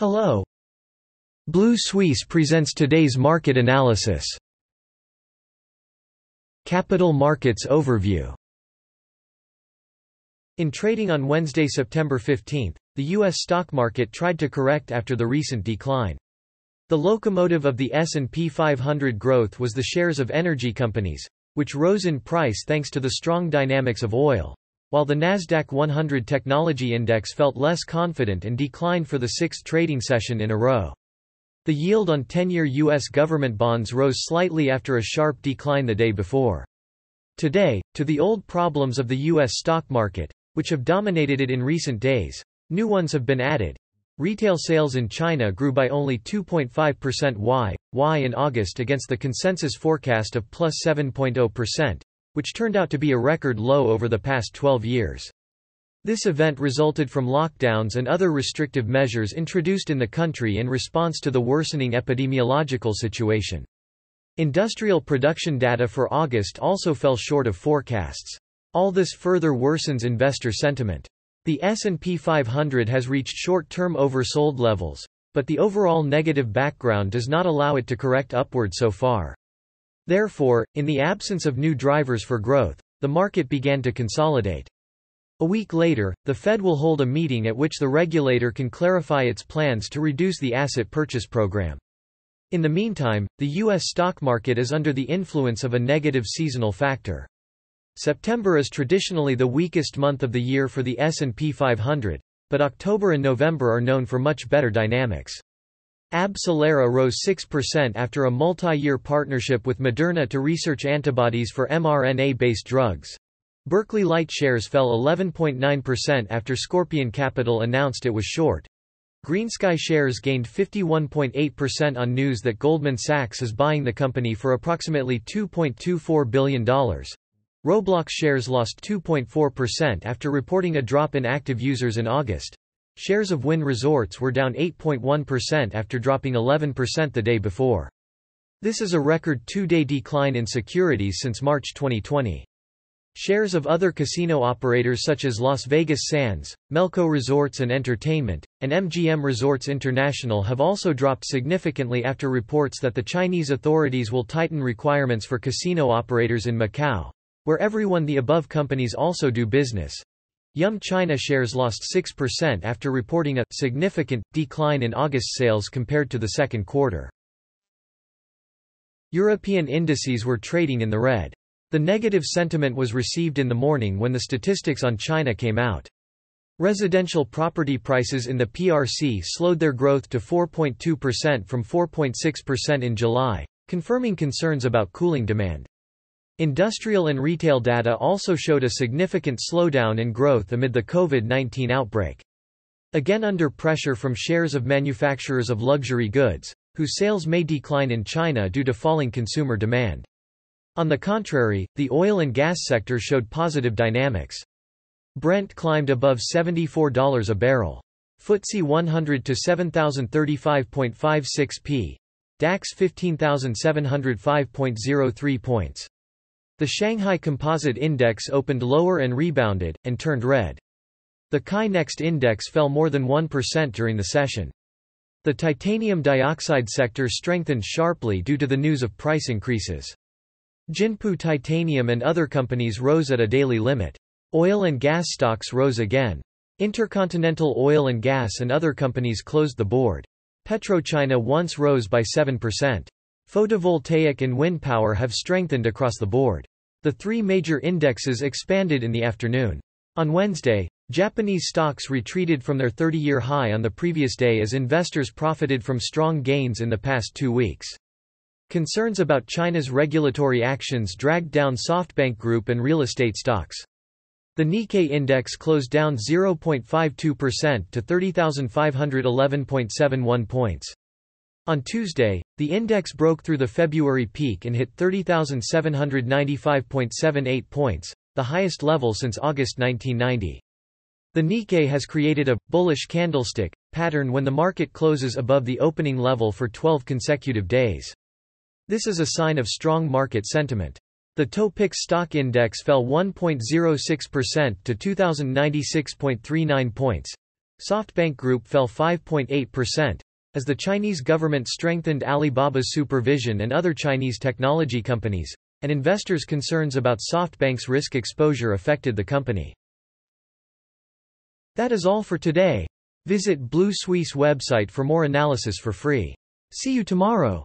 Hello. Blue Suisse presents today's market analysis. Capital Markets Overview In trading on Wednesday, September 15, the U.S. stock market tried to correct after the recent decline. The locomotive of the S&P 500 growth was the shares of energy companies, which rose in price thanks to the strong dynamics of oil, while the Nasdaq 100 Technology Index felt less confident and declined for the sixth trading session in a row. The yield on 10-year U.S. government bonds rose slightly after a sharp decline the day before. Today, to the old problems of the U.S. stock market, which have dominated it in recent days, new ones have been added. Retail sales in China grew by only 2.5% y, y in August against the consensus forecast of plus 7.0% which turned out to be a record low over the past 12 years. This event resulted from lockdowns and other restrictive measures introduced in the country in response to the worsening epidemiological situation. Industrial production data for August also fell short of forecasts. All this further worsens investor sentiment. The S&P 500 has reached short-term oversold levels, but the overall negative background does not allow it to correct upward so far. Therefore, in the absence of new drivers for growth, the market began to consolidate. A week later, the Fed will hold a meeting at which the regulator can clarify its plans to reduce the asset purchase program. In the meantime, the U.S. stock market is under the influence of a negative seasonal factor. September is traditionally the weakest month of the year for the S&P 500, but October and November are known for much better dynamics. AbCellera rose 6% after a multi-year partnership with Moderna to research antibodies for mRNA-based drugs. Berkeley Light shares fell 11.9% after Scorpion Capital announced it was short. GreenSky shares gained 51.8% on news that Goldman Sachs is buying the company for approximately $2.24 billion. Roblox shares lost 2.4% after reporting a drop in active users in August. Shares of Wynn Resorts were down 8.1% after dropping 11% the day before. This is a record two-day decline in securities since March 2020. Shares of other casino operators such as Las Vegas Sands, Melco Resorts and Entertainment, and MGM Resorts International have also dropped significantly after reports that the Chinese authorities will tighten requirements for casino operators in Macau, where everyone the above companies also do business. Yum China shares lost 6% after reporting a significant decline in August sales compared to the second quarter. European indices were trading in the red. The negative sentiment was received in the morning when the statistics on China came out. Residential property prices in the PRC slowed their growth to 4.2% from 4.6% in July, confirming concerns about cooling demand. Industrial and retail data also showed a significant slowdown in growth amid the COVID-19 outbreak. Again under pressure from shares of manufacturers of luxury goods, whose sales may decline in China due to falling consumer demand. On the contrary, the oil and gas sector showed positive dynamics. Brent climbed above $74 a barrel. FTSE 100 to 7035.56 p. DAX 15705.03 points. The Shanghai Composite Index opened lower and rebounded, and turned red. The ChiNext Index fell more than 1% during the session. The titanium dioxide sector strengthened sharply due to the news of price increases. Jinpu Titanium and other companies rose at a daily limit. Oil and gas stocks rose again. Intercontinental Oil and Gas and other companies closed the board. PetroChina once rose by 7%. Photovoltaic and wind power have strengthened across the board. The three major indexes expanded in the afternoon. On Wednesday, Japanese stocks retreated from their 30-year high on the previous day as investors profited from strong gains in the past two weeks. Concerns about China's regulatory actions dragged down SoftBank Group and real estate stocks. The Nikkei index closed down 0.52% to 30,511.71 points. On Tuesday, the index broke through the February peak and hit 30,795.78 points, the highest level since August 1990. The Nikkei has created a bullish candlestick pattern when the market closes above the opening level for 12 consecutive days. This is a sign of strong market sentiment. The Topix stock index fell 1.06% to 2096.39 points, SoftBank Group fell 5.8%, as the Chinese government strengthened Alibaba's supervision and other Chinese technology companies, and investors' concerns about SoftBank's risk exposure affected the company. That is all for today. Visit Blue Suisse website for more analysis for free. See you tomorrow.